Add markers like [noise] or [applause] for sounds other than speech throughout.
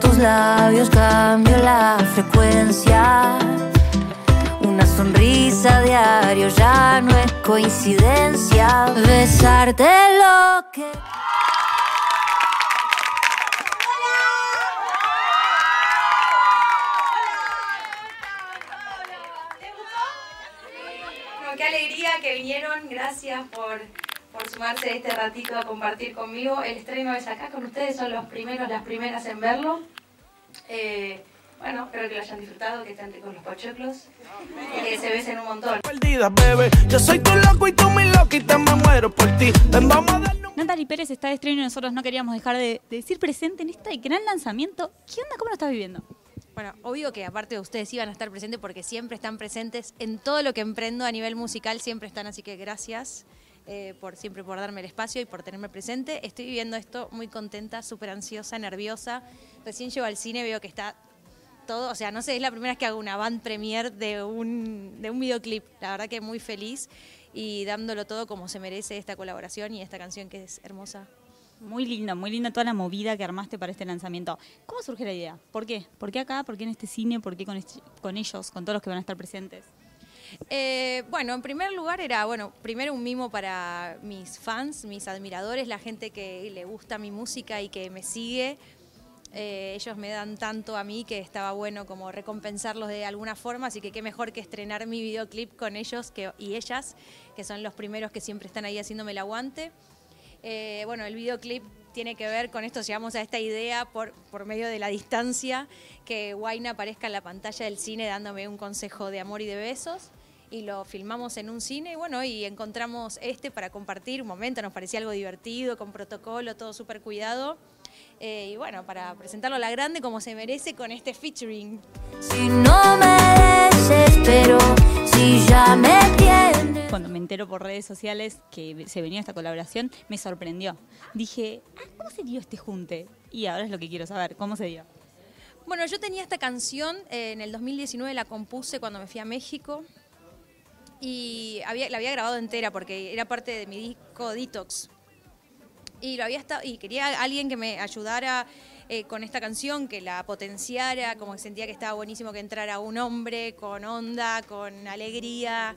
tus labios cambio la frecuencia. Una sonrisa diario ya no es coincidencia. Besarte lo que. Qué alegría que vinieron. Gracias por, por sumarse este ratito a compartir conmigo. El estreno es acá con ustedes, son los primeros, las primeras en verlo. Eh, bueno, espero que lo hayan disfrutado, que estén con los pochoclos y que se besen un montón. Yo soy tu loco y tú mi loquita, me muero por ti. Ven, vamos a darle un Natalie Pérez está de estreno y nosotros no queríamos dejar de, de decir presente en este gran lanzamiento. ¿Qué onda? ¿Cómo lo estás viviendo? Bueno, obvio que aparte de ustedes iban a estar presentes porque siempre están presentes en todo lo que emprendo a nivel musical, siempre están, así que gracias eh, por siempre por darme el espacio y por tenerme presente. Estoy viviendo esto muy contenta, súper ansiosa, nerviosa. Recién llego al cine, veo que está todo, o sea, no sé, es la primera vez que hago una band premiere de un, de un videoclip. La verdad que muy feliz y dándolo todo como se merece esta colaboración y esta canción que es hermosa. Muy linda, muy linda toda la movida que armaste para este lanzamiento. ¿Cómo surge la idea? ¿Por qué? ¿Por qué acá? ¿Por qué en este cine? ¿Por qué con, este- con ellos, con todos los que van a estar presentes? Eh, bueno, en primer lugar era, bueno, primero un mimo para mis fans, mis admiradores, la gente que le gusta mi música y que me sigue. Eh, ellos me dan tanto a mí que estaba bueno como recompensarlos de alguna forma, así que qué mejor que estrenar mi videoclip con ellos y ellas, que son los primeros que siempre están ahí haciéndome el aguante. Eh, bueno, el videoclip tiene que ver con esto, llegamos a esta idea por, por medio de la distancia, que Guaina aparezca en la pantalla del cine dándome un consejo de amor y de besos. Y lo filmamos en un cine, y bueno, y encontramos este para compartir un momento, nos parecía algo divertido, con protocolo, todo súper cuidado. Eh, y bueno, para presentarlo a la grande como se merece con este featuring. Si no me desespero, si ya me. Cuando me entero por redes sociales que se venía esta colaboración, me sorprendió. Dije, ah, ¿cómo se dio este junte? Y ahora es lo que quiero saber, ¿cómo se dio? Bueno, yo tenía esta canción, eh, en el 2019 la compuse cuando me fui a México y la había grabado entera porque era parte de mi disco Detox. Y, lo había estado, y quería alguien que me ayudara eh, con esta canción, que la potenciara, como que sentía que estaba buenísimo que entrara un hombre con onda, con alegría.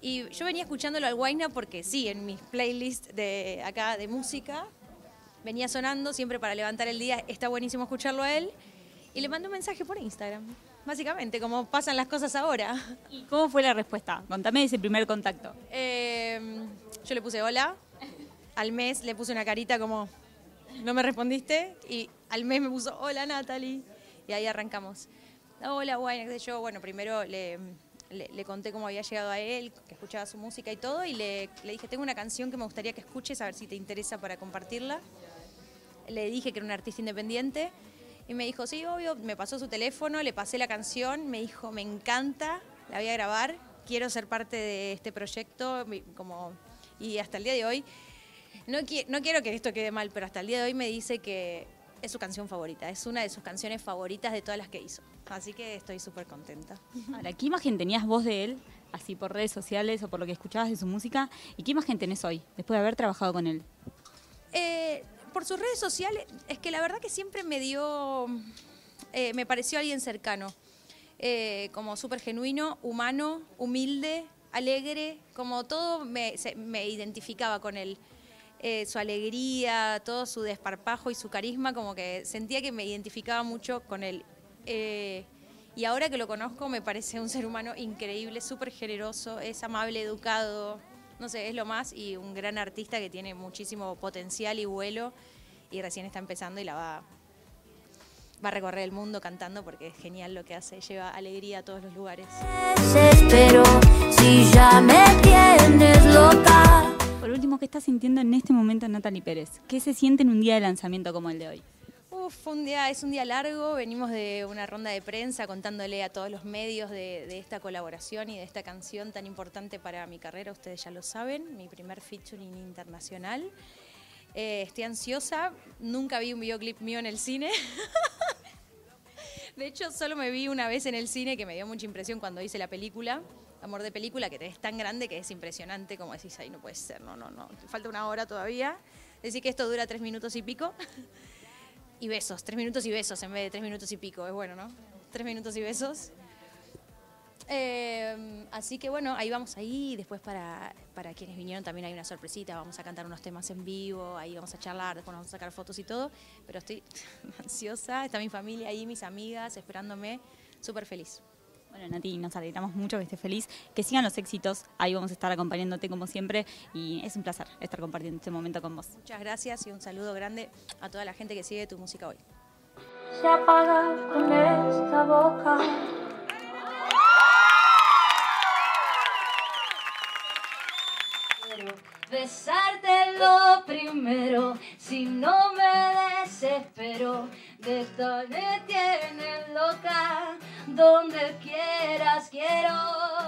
Y yo venía escuchándolo al Guayna porque sí, en mis playlists de acá de música venía sonando siempre para levantar el día, está buenísimo escucharlo a él. Y le mandé un mensaje por Instagram, básicamente, como pasan las cosas ahora. ¿Y cómo fue la respuesta? Contame ese primer contacto. Eh, yo le puse hola, al mes le puse una carita como, no me respondiste, y al mes me puso hola Natalie, y ahí arrancamos. Hola, bueno, qué sé yo, bueno, primero le, le- conté cómo había llegado a él, que escuchaba su música y todo, y le, le dije, tengo una canción que me gustaría que escuches, a ver si te interesa para compartirla. Le dije que era un artista independiente, y me dijo, sí, obvio, me pasó su teléfono, le pasé la canción, me dijo, me encanta, la voy a grabar, quiero ser parte de este proyecto, como, y hasta el día de hoy, no, no quiero que esto quede mal, pero hasta el día de hoy me dice que es su canción favorita, es una de sus canciones favoritas de todas las que hizo. Así que estoy súper contenta. Ahora, ¿qué imagen tenías vos de él, así por redes sociales o por lo que escuchabas de su música? ¿Y qué imagen tenés hoy, después de haber trabajado con él? Eh, por sus redes sociales, es que la verdad que siempre me dio, eh, me pareció alguien cercano, Eh, como súper genuino, humano, humilde, alegre, como todo me, se- me identificaba con él. Eh, su alegría, todo su desparpajo y su carisma, como que sentía que me identificaba mucho con él. Eh, y ahora que lo conozco me parece un ser humano increíble, súper generoso, es amable, educado, no sé, es lo más y un gran artista que tiene muchísimo potencial y vuelo y recién está empezando y la va, va a recorrer el mundo cantando porque es genial lo que hace, lleva alegría a todos los lugares. Si ya me loca. ¿Qué estás sintiendo en este momento Natalie Pérez? ¿Qué se siente en un día de lanzamiento como el de hoy? Uf, un día, es un día largo, venimos de una ronda de prensa contándole a todos los medios de, de esta colaboración y de esta canción tan importante para mi carrera, ustedes ya lo saben, mi primer featuring internacional. Eh, estoy ansiosa, nunca vi un videoclip mío en el cine. [laughs] De hecho, solo me vi una vez en el cine que me dio mucha impresión cuando hice la película, Amor de Película, que es tan grande que es impresionante, como decís, ahí no puede ser, no, no, no, falta una hora todavía. Decir que esto dura tres minutos y pico. [laughs] y besos, tres minutos y besos en vez de tres minutos y pico, es bueno, ¿no? Tres minutos y besos. Eh, así que bueno, ahí vamos ahí. Después para, para quienes vinieron también hay una sorpresita. Vamos a cantar unos temas en vivo, ahí vamos a charlar, después vamos a sacar fotos y todo. Pero estoy [laughs] ansiosa, está mi familia ahí, mis amigas, esperándome, súper feliz. Bueno, Nati, nos alegramos mucho que estés feliz, que sigan los éxitos, ahí vamos a estar acompañándote como siempre y es un placer estar compartiendo este momento con vos. Muchas gracias y un saludo grande a toda la gente que sigue tu música hoy. se apaga con esta boca. Primero, si no me desespero, de esto me loca, donde quieras quiero